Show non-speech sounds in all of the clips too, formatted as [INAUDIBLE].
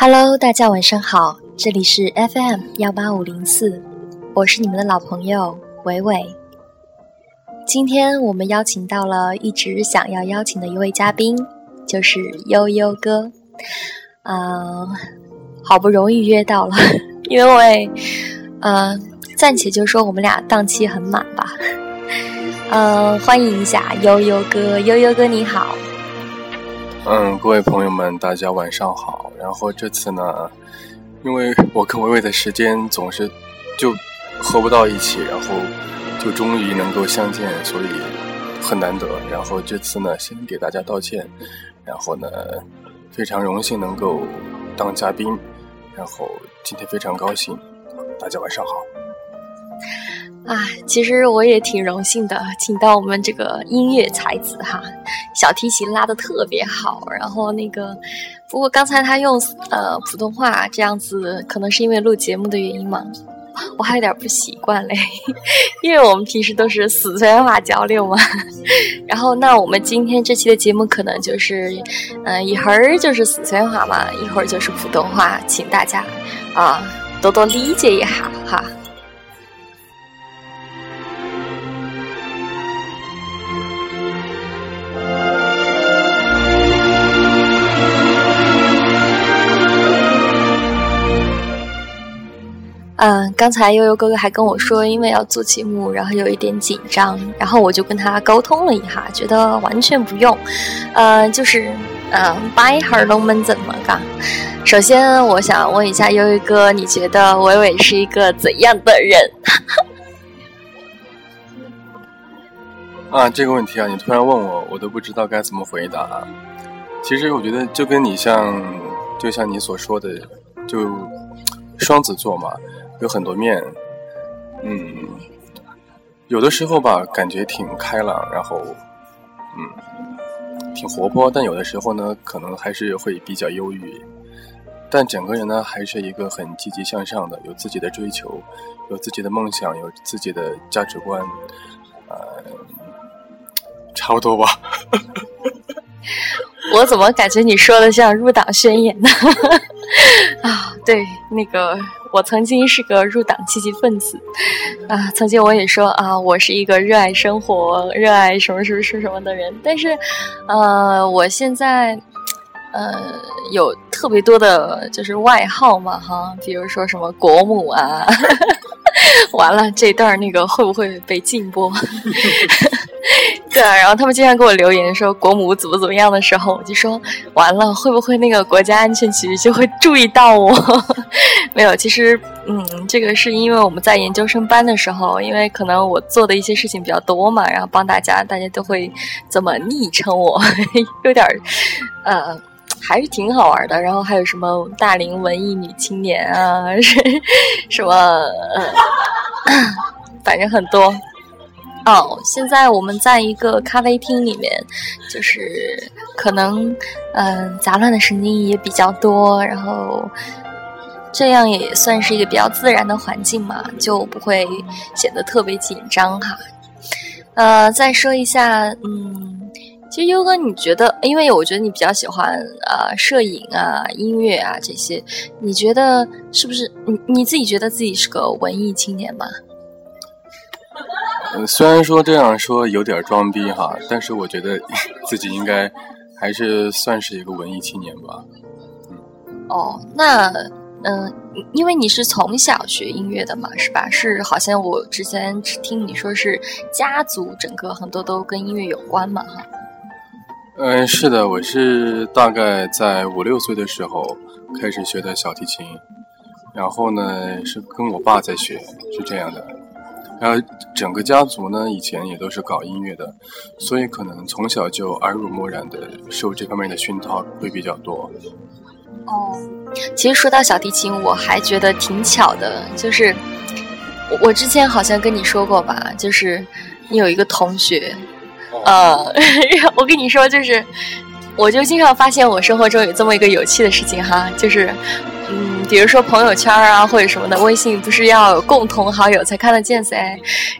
Hello，大家晚上好，这里是 FM 幺八五零四，我是你们的老朋友伟伟。今天我们邀请到了一直想要邀请的一位嘉宾，就是悠悠哥。啊，好不容易约到了，[LAUGHS] 因为，呃，暂且就说我们俩档期很满吧。嗯，欢迎一下悠悠哥，悠悠哥你好。嗯，各位朋友们，大家晚上好。然后这次呢，因为我跟维维的时间总是就合不到一起，然后就终于能够相见，所以很难得。然后这次呢，先给大家道歉。然后呢，非常荣幸能够当嘉宾。然后今天非常高兴，大家晚上好。啊，其实我也挺荣幸的，请到我们这个音乐才子哈，小提琴拉的特别好。然后那个，不过刚才他用呃普通话这样子，可能是因为录节目的原因嘛，我还有点不习惯嘞，[LAUGHS] 因为我们平时都是四川话交流嘛。[LAUGHS] 然后那我们今天这期的节目可能就是，嗯，一会儿就是四川话嘛，一会儿就是普通话，请大家啊多多理解一下哈。刚才悠悠哥哥还跟我说，因为要做节目，然后有一点紧张，然后我就跟他沟通了一下，觉得完全不用。呃，就是嗯，摆哈儿龙门阵嘛，嘎。首先，我想问一下悠悠哥，你觉得伟伟是一个怎样的人？[LAUGHS] 啊，这个问题啊，你突然问我，我都不知道该怎么回答。其实我觉得就跟你像，就像你所说的，就双子座嘛。有很多面，嗯，有的时候吧，感觉挺开朗，然后，嗯，挺活泼，但有的时候呢，可能还是会比较忧郁。但整个人呢，还是一个很积极向上的，有自己的追求，有自己的梦想，有自己的价值观，呃，差不多吧。[LAUGHS] 我怎么感觉你说的像入党宣言呢？[LAUGHS] 啊，对，那个。我曾经是个入党积极分子，啊，曾经我也说啊，我是一个热爱生活、热爱什么什么什么什么的人。但是，呃，我现在，呃，有特别多的就是外号嘛，哈，比如说什么国母啊。[LAUGHS] 完了，这段那个会不会被禁播？[LAUGHS] 对啊，然后他们经常给我留言说国母怎么怎么样的时候，我就说完了，会不会那个国家安全局就会注意到我？[LAUGHS] 没有，其实嗯，这个是因为我们在研究生班的时候，因为可能我做的一些事情比较多嘛，然后帮大家，大家都会这么昵称我，[LAUGHS] 有点呃。还是挺好玩的，然后还有什么大龄文艺女青年啊，是 [LAUGHS] 什么，[COUGHS] 反正很多。哦，现在我们在一个咖啡厅里面，就是可能嗯杂乱的声音也比较多，然后这样也算是一个比较自然的环境嘛，就不会显得特别紧张哈。呃，再说一下，嗯。其实优哥，你觉得？因为我觉得你比较喜欢啊，摄影啊，音乐啊这些。你觉得是不是？你你自己觉得自己是个文艺青年吗？嗯，虽然说这样说有点装逼哈，但是我觉得 [LAUGHS] 自己应该还是算是一个文艺青年吧。嗯。哦，那嗯，因为你是从小学音乐的嘛，是吧？是，好像我之前听你说是家族整个很多都跟音乐有关嘛，哈。嗯，是的，我是大概在五六岁的时候开始学的小提琴，然后呢是跟我爸在学，是这样的。然后整个家族呢以前也都是搞音乐的，所以可能从小就耳濡目染的受这方面的熏陶会比较多。哦，其实说到小提琴，我还觉得挺巧的，就是我我之前好像跟你说过吧，就是你有一个同学。呃，[LAUGHS] 我跟你说，就是，我就经常发现我生活中有这么一个有趣的事情哈，就是，嗯，比如说朋友圈啊或者什么的，微信不是要有共同好友才看得见噻，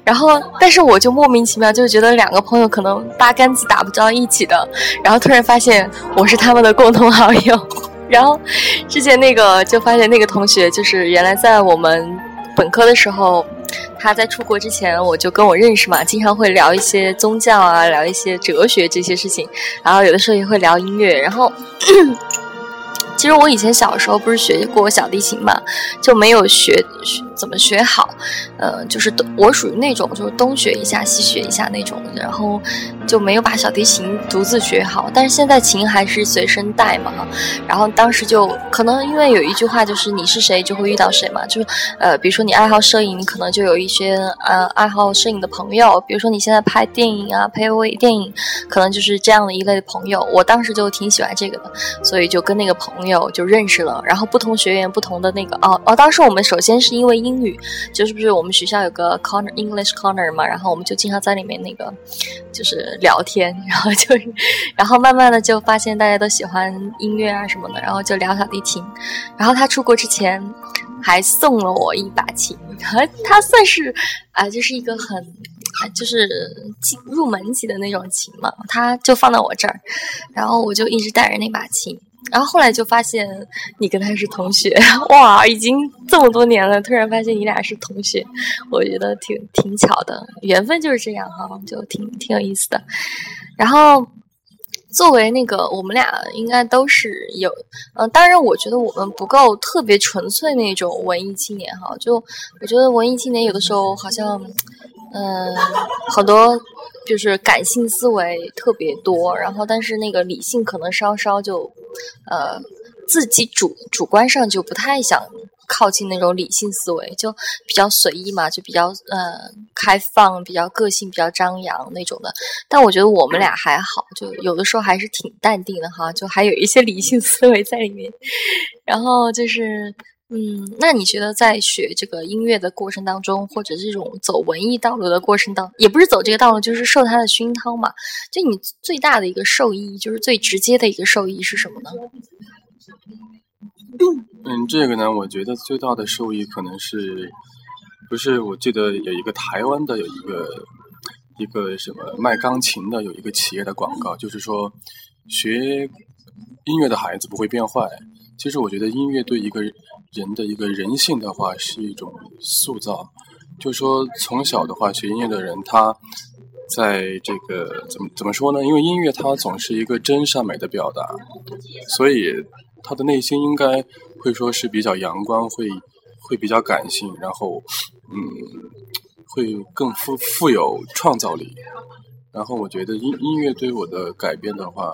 然后，但是我就莫名其妙就觉得两个朋友可能八竿子打不着一起的，然后突然发现我是他们的共同好友。[LAUGHS] 然后之前那个就发现那个同学就是原来在我们本科的时候，他在出国之前我就跟我认识嘛，经常会聊一些宗教啊，聊一些哲学这些事情，然后有的时候也会聊音乐，然后。其实我以前小时候不是学过小提琴嘛，就没有学学怎么学好，呃，就是我属于那种就是东学一下西学一下那种，然后就没有把小提琴独自学好。但是现在琴还是随身带嘛，然后当时就可能因为有一句话就是你是谁就会遇到谁嘛，就是呃，比如说你爱好摄影，你可能就有一些呃爱好摄影的朋友，比如说你现在拍电影啊，拍微电影，可能就是这样的一类的朋友。我当时就挺喜欢这个的，所以就跟那个朋友。有就认识了，然后不同学员不同的那个哦哦，当时我们首先是因为英语，就是不是我们学校有个 corner English corner 嘛，然后我们就经常在里面那个就是聊天，然后就 [LAUGHS] 然后慢慢的就发现大家都喜欢音乐啊什么的，然后就聊小提琴，然后他出国之前还送了我一把琴，他算是啊就是一个很就是入门级的那种琴嘛，他就放到我这儿，然后我就一直带着那把琴。然后后来就发现你跟他是同学，哇，已经这么多年了，突然发现你俩是同学，我觉得挺挺巧的，缘分就是这样哈，就挺挺有意思的。然后作为那个我们俩应该都是有，嗯，当然我觉得我们不够特别纯粹那种文艺青年哈，就我觉得文艺青年有的时候好像，嗯，很多。就是感性思维特别多，然后但是那个理性可能稍稍就，呃，自己主主观上就不太想靠近那种理性思维，就比较随意嘛，就比较呃开放，比较个性，比较张扬那种的。但我觉得我们俩还好，就有的时候还是挺淡定的哈，就还有一些理性思维在里面。然后就是。嗯，那你觉得在学这个音乐的过程当中，或者这种走文艺道路的过程当，也不是走这个道路，就是受他的熏陶嘛？就你最大的一个受益，就是最直接的一个受益是什么呢？[COUGHS] 嗯，这个呢，我觉得最大的受益可能是，不是？我记得有一个台湾的有一个一个什么卖钢琴的有一个企业的广告，就是说学音乐的孩子不会变坏。其实我觉得音乐对一个人的一个人性的话是一种塑造，就是说从小的话学音乐的人，他在这个怎么怎么说呢？因为音乐它总是一个真善美的表达，所以他的内心应该会说是比较阳光，会会比较感性，然后嗯，会更富富有创造力。然后我觉得音音乐对我的改变的话，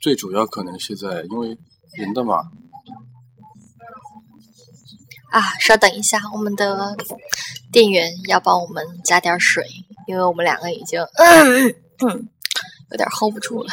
最主要可能是在因为。人的嘛。啊，稍等一下，我们的店员要帮我们加点水，因为我们两个已经有点 hold 不住了。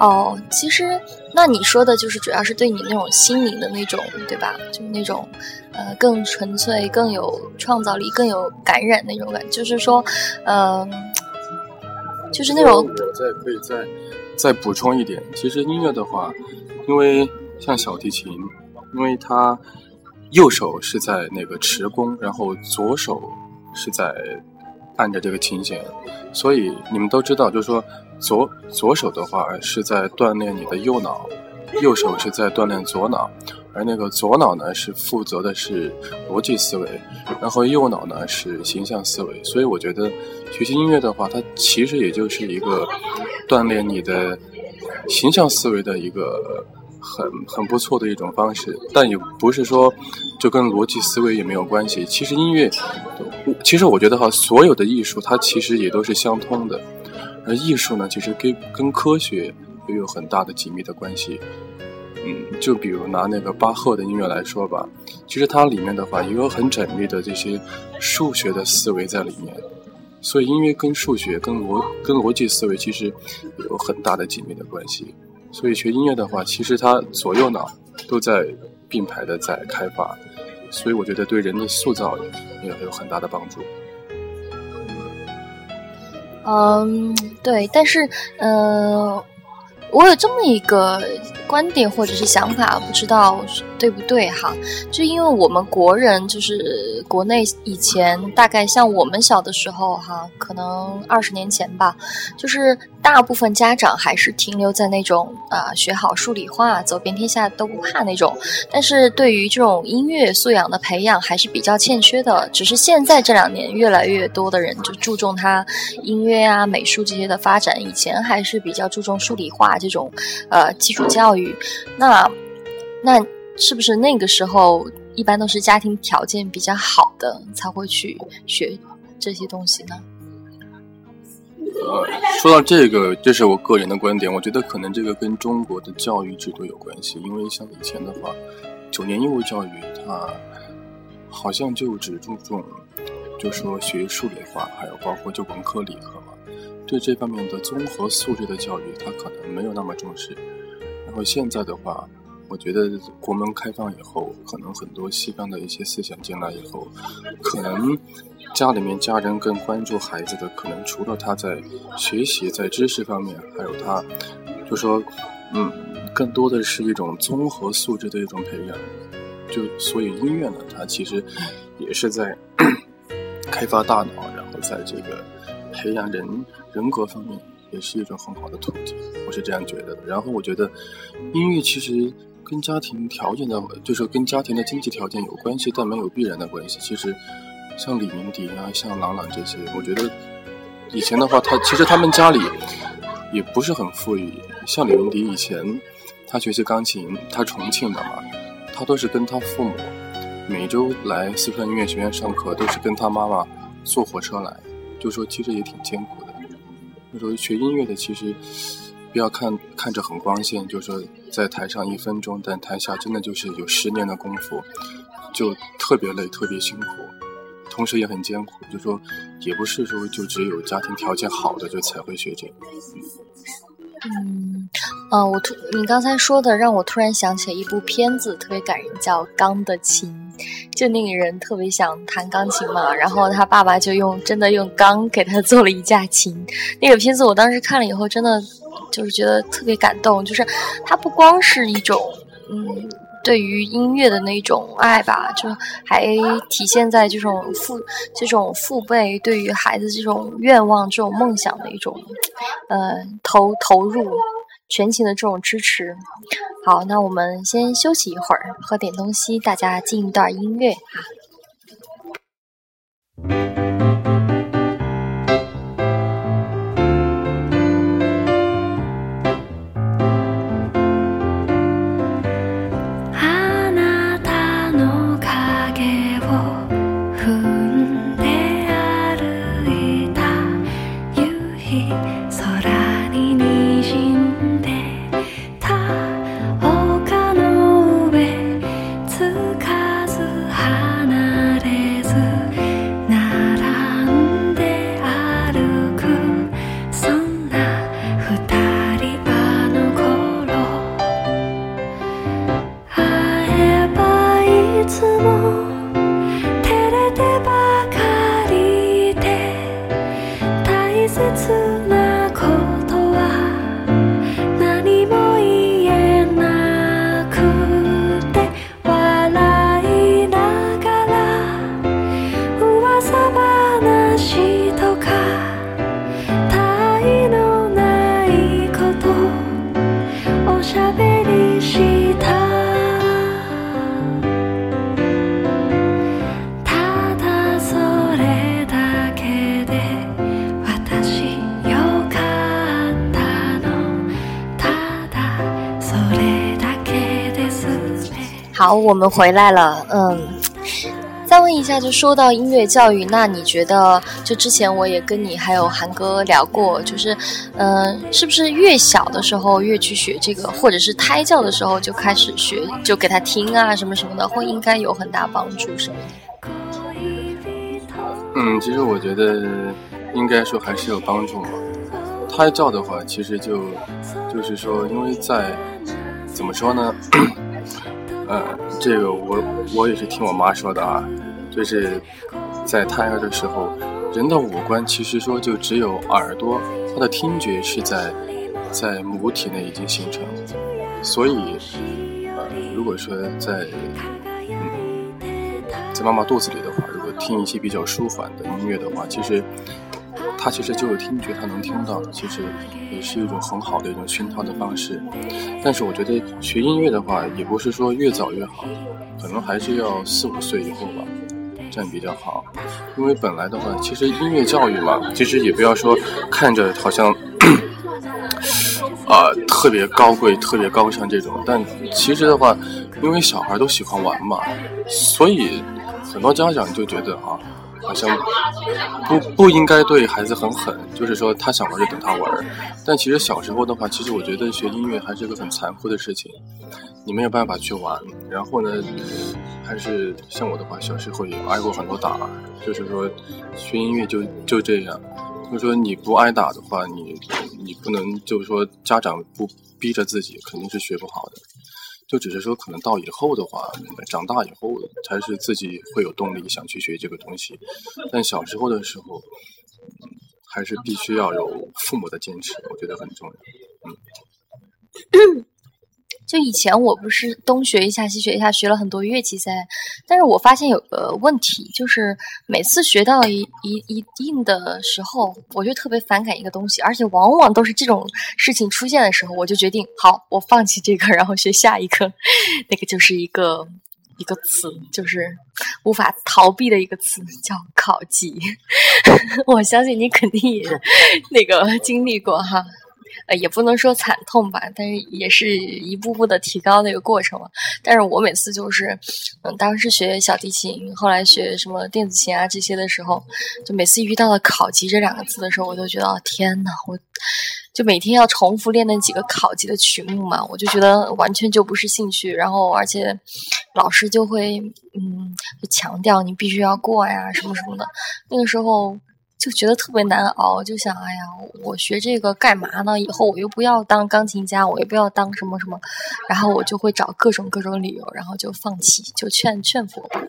哦，其实那你说的就是主要是对你那种心灵的那种，对吧？就是那种，呃，更纯粹、更有创造力、更有感染那种感，就是说，嗯，就是那种。我再可以再再补充一点，其实音乐的话，因为像小提琴，因为它右手是在那个持弓，然后左手是在按着这个琴弦，所以你们都知道，就是说。左左手的话是在锻炼你的右脑，右手是在锻炼左脑，而那个左脑呢是负责的是逻辑思维，然后右脑呢是形象思维。所以我觉得学习音乐的话，它其实也就是一个锻炼你的形象思维的一个很很不错的一种方式，但也不是说就跟逻辑思维也没有关系。其实音乐，其实我觉得哈，所有的艺术它其实也都是相通的。而艺术呢，其实跟跟科学也有很大的紧密的关系。嗯，就比如拿那个巴赫的音乐来说吧，其实它里面的话也有很缜密的这些数学的思维在里面。所以音乐跟数学、跟逻、跟逻辑思维其实有很大的紧密的关系。所以学音乐的话，其实它左右脑都在并排的在开发。所以我觉得对人的塑造也有很大的帮助。嗯，对，但是，嗯，我有这么一个观点或者是想法，不知道对不对哈？就因为我们国人，就是国内以前大概像我们小的时候哈，可能二十年前吧，就是大部分家长还是停留在那种啊学好数理化，走遍天下都不怕那种。但是对于这种音乐素养的培养还是比较欠缺的。只是现在这两年越来越多的人就注重他音乐啊、美术这些的发展，以前还是比较注重数理化这种呃基础教育。那那是不是那个时候一般都是家庭条件比较好的才会去学这些东西呢？呃，说到这个，这是我个人的观点，我觉得可能这个跟中国的教育制度有关系。因为像以前的话，九年义务教育它好像就只注重，就说学数理化，还有包括就文科理科嘛，对这方面的综合素质的教育，他可能没有那么重视。然后现在的话，我觉得国门开放以后，可能很多西方的一些思想进来以后，可能家里面家人更关注孩子的，可能除了他在学习在知识方面，还有他就说，嗯，更多的是一种综合素质的一种培养。就所以音乐呢，它其实也是在 [CLEARS THROAT] 开发大脑，然后在这个培养人人格方面。也是一种很好的途径，我是这样觉得的。然后我觉得，音乐其实跟家庭条件的，就是跟家庭的经济条件有关系，但没有必然的关系。其实，像李明迪啊，像郎朗这些，我觉得以前的话，他其实他们家里也不是很富裕。像李明迪以前，他学习钢琴，他重庆的嘛，他都是跟他父母每周来四川音乐学院上课，都是跟他妈妈坐火车来，就说其实也挺艰苦的。就说学音乐的，其实不要看看着很光鲜，就说在台上一分钟，但台下真的就是有十年的功夫，就特别累，特别辛苦，同时也很艰苦。就说也不是说就只有家庭条件好的就才会学这个。嗯，呃，我突你刚才说的让我突然想起一部片子，特别感人，叫《钢的琴》。就那个人特别想弹钢琴嘛，然后他爸爸就用真的用钢给他做了一架琴。那个片子我当时看了以后，真的就是觉得特别感动。就是它不光是一种嗯对于音乐的那种爱吧，就还体现在这种父这种父辈对于孩子这种愿望、这种梦想的一种呃投投入。全情的这种支持，好，那我们先休息一会儿，喝点东西，大家进一段音乐啊。我们回来了。嗯，再问一下，就说到音乐教育，那你觉得，就之前我也跟你还有韩哥聊过，就是，嗯，是不是越小的时候越去学这个，或者是胎教的时候就开始学，就给他听啊什么什么的，会应该有很大帮助，是吗？嗯，其实我觉得应该说还是有帮助嘛。胎教的话，其实就就是说，因为在怎么说呢？呃，这个我我也是听我妈说的啊，就是在胎儿的时候，人的五官其实说就只有耳朵，他的听觉是在在母体内已经形成，所以，呃，如果说在嗯在妈妈肚子里的话，如果听一些比较舒缓的音乐的话，其实他其实就有听觉，他能听到，其实也是一种很好的一种熏陶的方式。但是我觉得学音乐的话，也不是说越早越好，可能还是要四五岁以后吧，这样比较好。因为本来的话，其实音乐教育嘛，其实也不要说看着好像。啊，特别高贵、特别高尚这种，但其实的话，因为小孩都喜欢玩嘛，所以很多家长就觉得啊，好像不不应该对孩子很狠，就是说他想玩就等他玩。但其实小时候的话，其实我觉得学音乐还是个很残酷的事情，你没有办法去玩。然后呢，还是像我的话，小时候也挨过很多打，就是说学音乐就就这样。就是说你不挨打的话，你你不能就是说家长不逼着自己，肯定是学不好的。就只是说可能到以后的话，长大以后才是自己会有动力想去学这个东西。但小时候的时候，还是必须要有父母的坚持，我觉得很重要。嗯。就以前我不是东学一下西学一下，学了很多乐器噻，但是我发现有个问题，就是每次学到一一一定的时候，我就特别反感一个东西，而且往往都是这种事情出现的时候，我就决定好，我放弃这个，然后学下一个，[LAUGHS] 那个就是一个一个词，就是无法逃避的一个词，叫考级。[LAUGHS] 我相信你肯定也 [LAUGHS] 那个经历过哈。呃，也不能说惨痛吧，但是也是一步步的提高的一个过程嘛。但是我每次就是，嗯，当时学小提琴，后来学什么电子琴啊这些的时候，就每次遇到了考级这两个字的时候，我就觉得天呐，我就每天要重复练那几个考级的曲目嘛，我就觉得完全就不是兴趣。然后而且老师就会嗯就强调你必须要过呀什么什么的，那个时候。就觉得特别难熬，就想，哎呀，我学这个干嘛呢？以后我又不要当钢琴家，我又不要当什么什么，然后我就会找各种各种理由，然后就放弃，就劝劝服吧。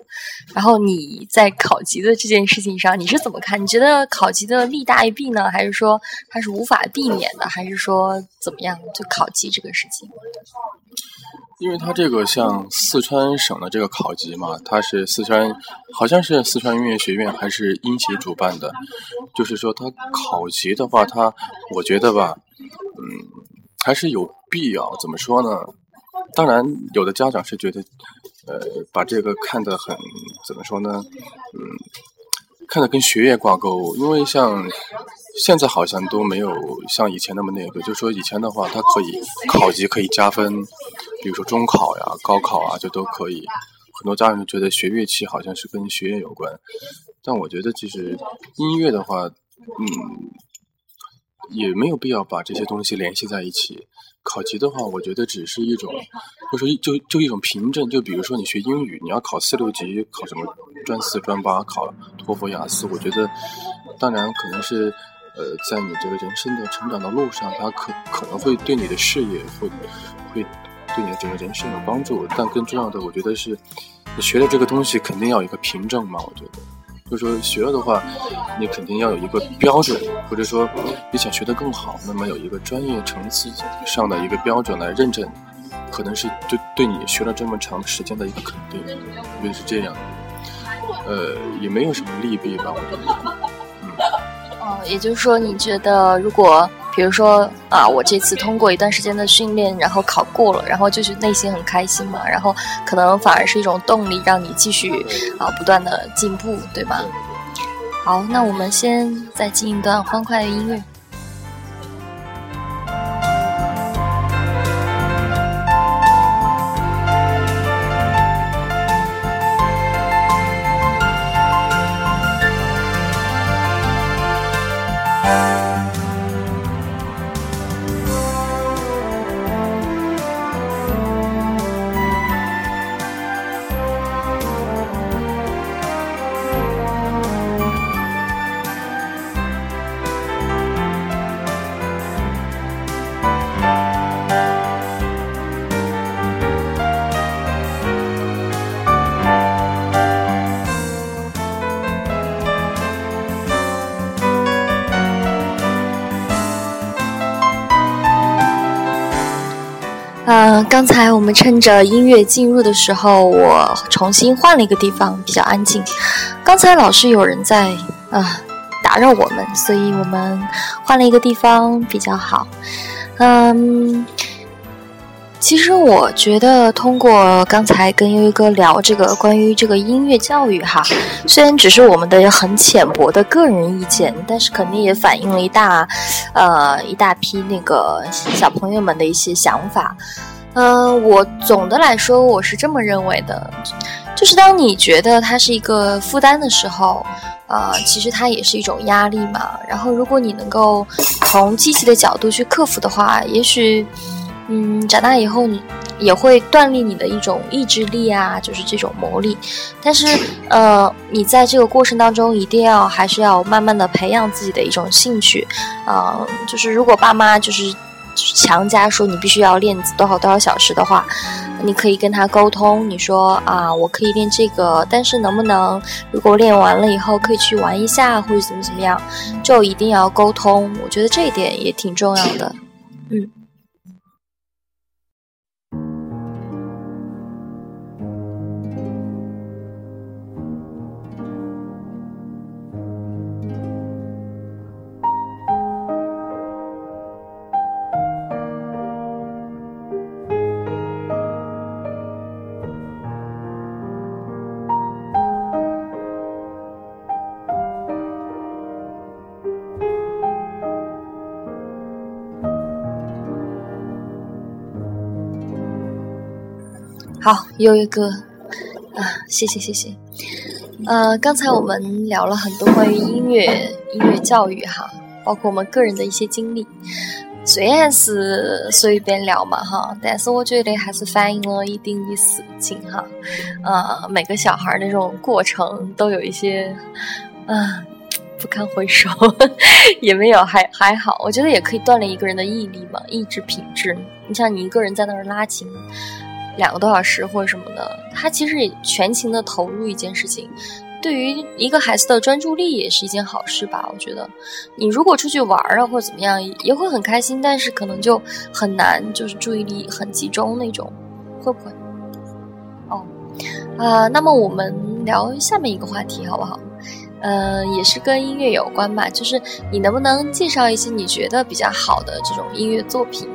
然后你在考级的这件事情上，你是怎么看？你觉得考级的利大于弊呢？还是说它是无法避免的？还是说怎么样？就考级这个事情？因为它这个像四川省的这个考级嘛，它是四川，好像是四川音乐学院还是音协主办的，就是说它考级的话，它我觉得吧，嗯，还是有必要。怎么说呢？当然，有的家长是觉得，呃，把这个看得很怎么说呢？嗯，看得跟学业挂钩，因为像。现在好像都没有像以前那么那个，就说以前的话，它可以考级可以加分，比如说中考呀、高考啊，就都可以。很多家长觉得学乐器好像是跟学业有关，但我觉得其实音乐的话，嗯，也没有必要把这些东西联系在一起。考级的话，我觉得只是一种，或者说就就一种凭证。就比如说你学英语，你要考四六级，考什么专四、专八，考托福、雅思，我觉得当然可能是。呃，在你这个人生的成长的路上，它可可能会对你的事业会会对你的整个人生有帮助。但更重要的，我觉得是你学的这个东西肯定要有一个凭证嘛。我觉得，就是说学了的话，你肯定要有一个标准，或者说你想学得更好，那么有一个专业层次上的一个标准来认证，可能是对对你学了这么长时间的一个肯定。我觉得是这样。呃，也没有什么利弊吧，我觉得。也就是说，你觉得如果，比如说啊，我这次通过一段时间的训练，然后考过了，然后就是内心很开心嘛，然后可能反而是一种动力，让你继续啊不断的进步，对吧？好，那我们先再进一段欢快的音乐。刚才我们趁着音乐进入的时候，我重新换了一个地方，比较安静。刚才老是有人在啊打扰我们，所以我们换了一个地方比较好。嗯。其实我觉得，通过刚才跟悠悠哥聊这个关于这个音乐教育哈，虽然只是我们的很浅薄的个人意见，但是肯定也反映了一大，呃，一大批那个小朋友们的一些想法。嗯，我总的来说我是这么认为的，就是当你觉得它是一个负担的时候，呃，其实它也是一种压力嘛。然后，如果你能够从积极的角度去克服的话，也许。嗯，长大以后你也会锻炼你的一种意志力啊，就是这种魔力。但是，呃，你在这个过程当中一定要还是要慢慢的培养自己的一种兴趣。啊，就是如果爸妈就是强加说你必须要练多少多少小时的话，你可以跟他沟通，你说啊，我可以练这个，但是能不能如果练完了以后可以去玩一下或者怎么怎么样，就一定要沟通。我觉得这一点也挺重要的。嗯。好，悠悠哥，啊，谢谢谢谢。呃，刚才我们聊了很多关于音乐、音乐教育哈，包括我们个人的一些经历，虽然是随便聊嘛哈，但是我觉得还是反映了一定的事情哈。呃，每个小孩那种过程都有一些，啊，不堪回首，[LAUGHS] 也没有还还好，我觉得也可以锻炼一个人的毅力嘛，意志品质。你像你一个人在那儿拉琴。两个多小时或者什么的，他其实也全情的投入一件事情，对于一个孩子的专注力也是一件好事吧？我觉得，你如果出去玩啊或者怎么样，也会很开心，但是可能就很难，就是注意力很集中那种，会不会？哦，啊，那么我们聊下面一个话题好不好？嗯，也是跟音乐有关吧，就是你能不能介绍一些你觉得比较好的这种音乐作品？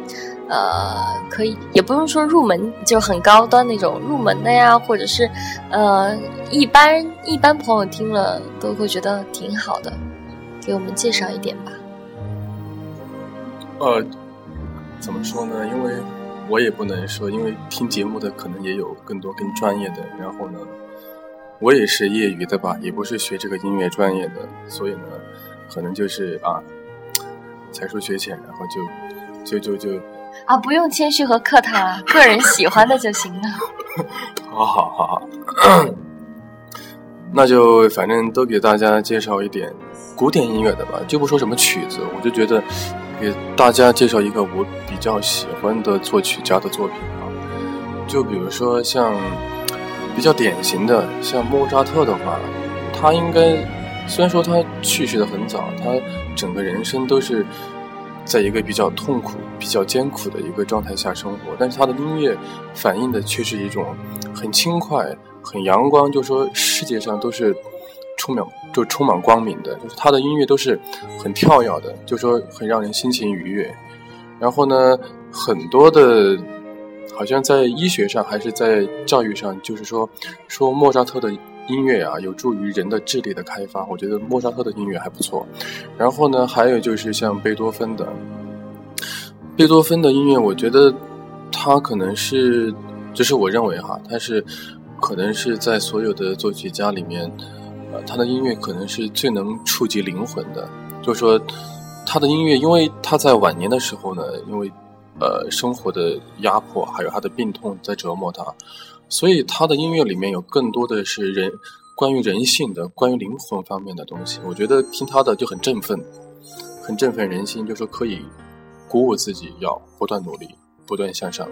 呃，可以，也不用说入门就很高端那种入门的呀，或者是，呃，一般一般朋友听了都会觉得挺好的，给我们介绍一点吧。呃，怎么说呢？因为我也不能说，因为听节目的可能也有更多更专业的，然后呢，我也是业余的吧，也不是学这个音乐专业的，所以呢，可能就是啊，才疏学浅，然后就就就就。啊，不用谦虚和客套，[LAUGHS] 个人喜欢的就行了。好好好好，[COUGHS] 那就反正都给大家介绍一点古典音乐的吧，就不说什么曲子，我就觉得给大家介绍一个我比较喜欢的作曲家的作品啊。就比如说像比较典型的，像莫扎特的话，他应该虽然说他去世的很早，他整个人生都是。在一个比较痛苦、比较艰苦的一个状态下生活，但是他的音乐反映的却是一种很轻快、很阳光，就说世界上都是充满就充满光明的，就是他的音乐都是很跳跃的，就说很让人心情愉悦。然后呢，很多的，好像在医学上还是在教育上，就是说说莫扎特的。音乐啊，有助于人的智力的开发。我觉得莫扎特的音乐还不错。然后呢，还有就是像贝多芬的，贝多芬的音乐，我觉得他可能是，这是我认为哈，他是可能是在所有的作曲家里面，呃，他的音乐可能是最能触及灵魂的。就是说，他的音乐，因为他在晚年的时候呢，因为呃生活的压迫，还有他的病痛在折磨他。所以他的音乐里面有更多的是人关于人性的、关于灵魂方面的东西。我觉得听他的就很振奋，很振奋人心，就说可以鼓舞自己要不断努力、不断向上。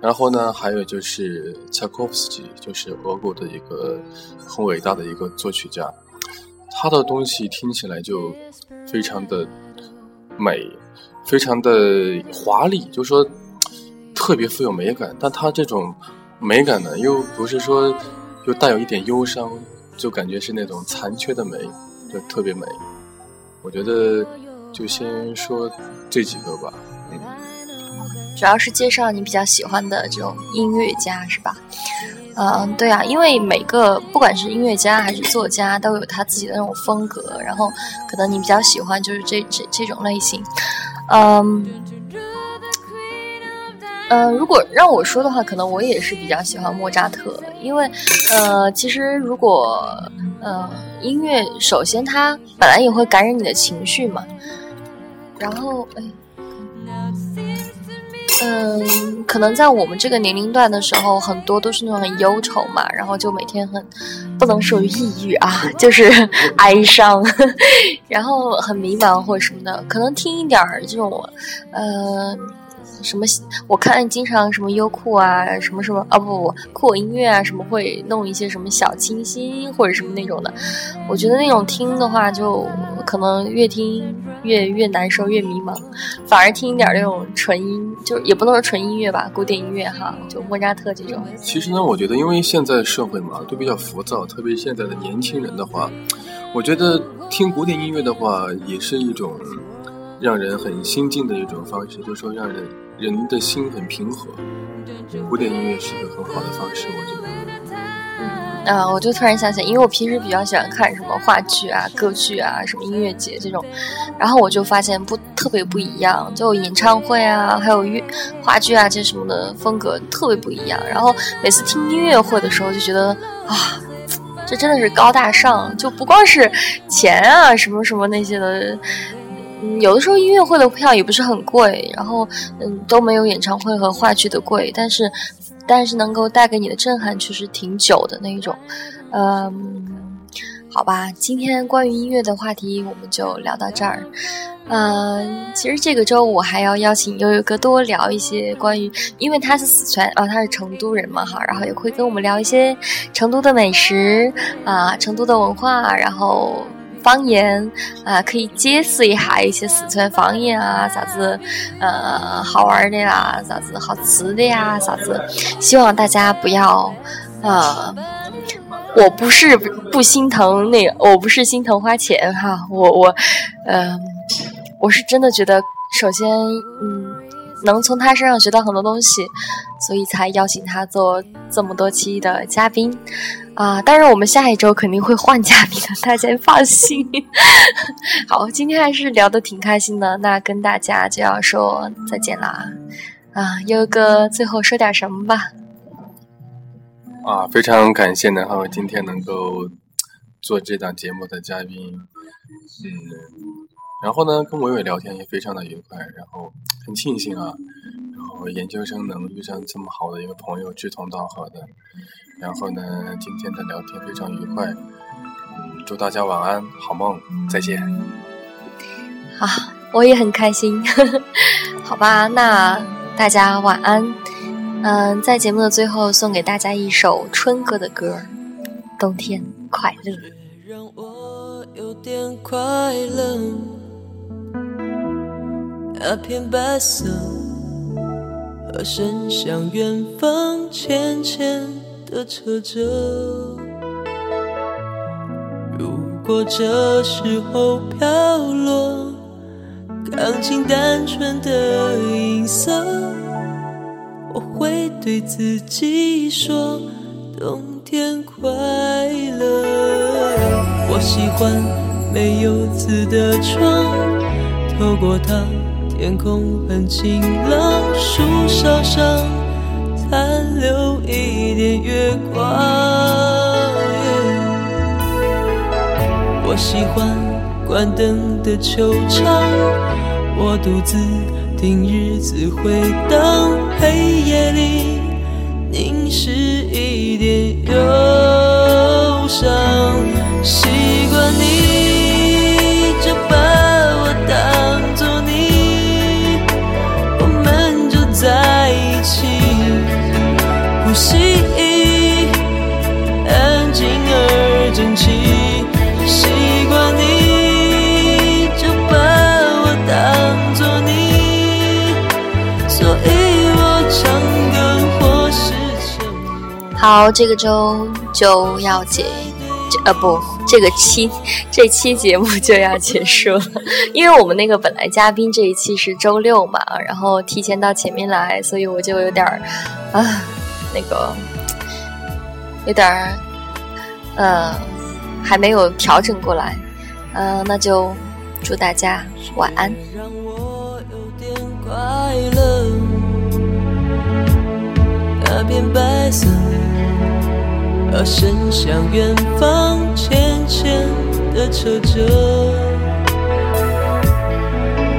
然后呢，还有就是柴可夫斯基，就是俄国的一个很伟大的一个作曲家，他的东西听起来就非常的美，非常的华丽，就说。特别富有美感，但他这种美感呢，又不是说又带有一点忧伤，就感觉是那种残缺的美，就特别美。我觉得就先说这几个吧，主要是介绍你比较喜欢的这种音乐家是吧？嗯，对啊，因为每个不管是音乐家还是作家，都有他自己的那种风格，然后可能你比较喜欢就是这这这种类型，嗯。嗯，如果让我说的话，可能我也是比较喜欢莫扎特，因为，呃，其实如果，呃，音乐首先它本来也会感染你的情绪嘛，然后，哎，嗯，可能在我们这个年龄段的时候，很多都是那种很忧愁嘛，然后就每天很不能说抑郁啊，就是 [LAUGHS] 哀伤，[LAUGHS] 然后很迷茫或者什么的，可能听一点儿这种，呃。什么？我看经常什么优酷啊，什么什么啊不不酷我音乐啊，什么会弄一些什么小清新或者什么那种的。我觉得那种听的话，就可能越听越越难受，越迷茫。反而听一点那种纯音，就也不能说纯音乐吧，古典音乐哈，就莫扎特这种。其实呢，我觉得因为现在社会嘛都比较浮躁，特别现在的年轻人的话，我觉得听古典音乐的话也是一种让人很心静的一种方式，就是说让人。人的心很平和，古典音乐是一个很好的方式，我觉得。嗯，啊，我就突然想起来，因为我平时比较喜欢看什么话剧啊、歌剧啊、什么音乐节这种，然后我就发现不特别不一样，就演唱会啊，还有乐话剧啊这什么的风格特别不一样。然后每次听音乐会的时候，就觉得啊，这真的是高大上，就不光是钱啊什么什么那些的。嗯，有的时候音乐会的票也不是很贵，然后嗯都没有演唱会和话剧的贵，但是但是能够带给你的震撼确实挺久的那一种。嗯，好吧，今天关于音乐的话题我们就聊到这儿。嗯，其实这个周我还要邀请悠悠哥多聊一些关于，因为他是四川啊，他是成都人嘛哈，然后也会跟我们聊一些成都的美食啊，成都的文化，然后。方言啊，可以解释一下一些四川方言啊，啥子呃好玩的呀，啥子好吃的呀，啥子。希望大家不要啊，我不是不心疼那，我不是心疼花钱哈，我我嗯，我是真的觉得，首先嗯，能从他身上学到很多东西，所以才邀请他做这么多期的嘉宾。啊！当然，我们下一周肯定会换嘉宾的，大家放心。[LAUGHS] 好，今天还是聊得挺开心的，那跟大家就要说再见啦。啊，优哥，最后说点什么吧？啊，非常感谢南浩今天能够做这档节目的嘉宾。嗯，然后呢，跟伟伟聊天也非常的愉快，然后很庆幸啊，然后研究生能遇上这么好的一个朋友，志同道合的。然后呢，今天的聊天非常愉快，嗯，祝大家晚安，好梦，再见。好，我也很开心，[LAUGHS] 好吧，那大家晚安。嗯，在节目的最后送给大家一首春哥的歌，《冬天快乐》。让我有点快乐，那片白色和伸向远方，浅浅。的车辙。如果这时候飘落，钢琴单纯的音色，我会对自己说：冬天快乐。我喜欢没有字的窗，透过它，天空很晴朗，树梢上。残留一点月光。我喜欢关灯的球场，我独自听日子回荡，黑夜里凝视一点忧伤，好，这个周就要结，呃不，这个期 [LAUGHS] 这期节目就要结束了，因为我们那个本来嘉宾这一期是周六嘛，然后提前到前面来，所以我就有点儿啊，那个有点儿呃还没有调整过来，嗯，那就祝大家晚安。那片白色。而伸向远方，浅浅的扯着。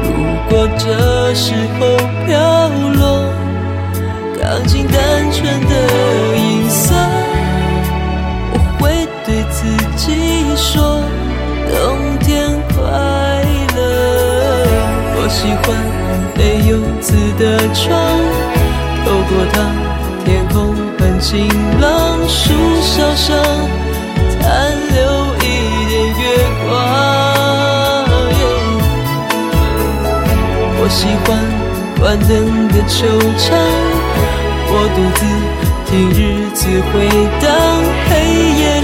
如果这时候飘落，钢琴单纯的音色，我会对自己说：冬天快乐。我喜欢没有字的窗，透过它，天空。晴朗，树梢上残留一点月光。我喜欢关灯的球场，我独自听日子回荡黑夜。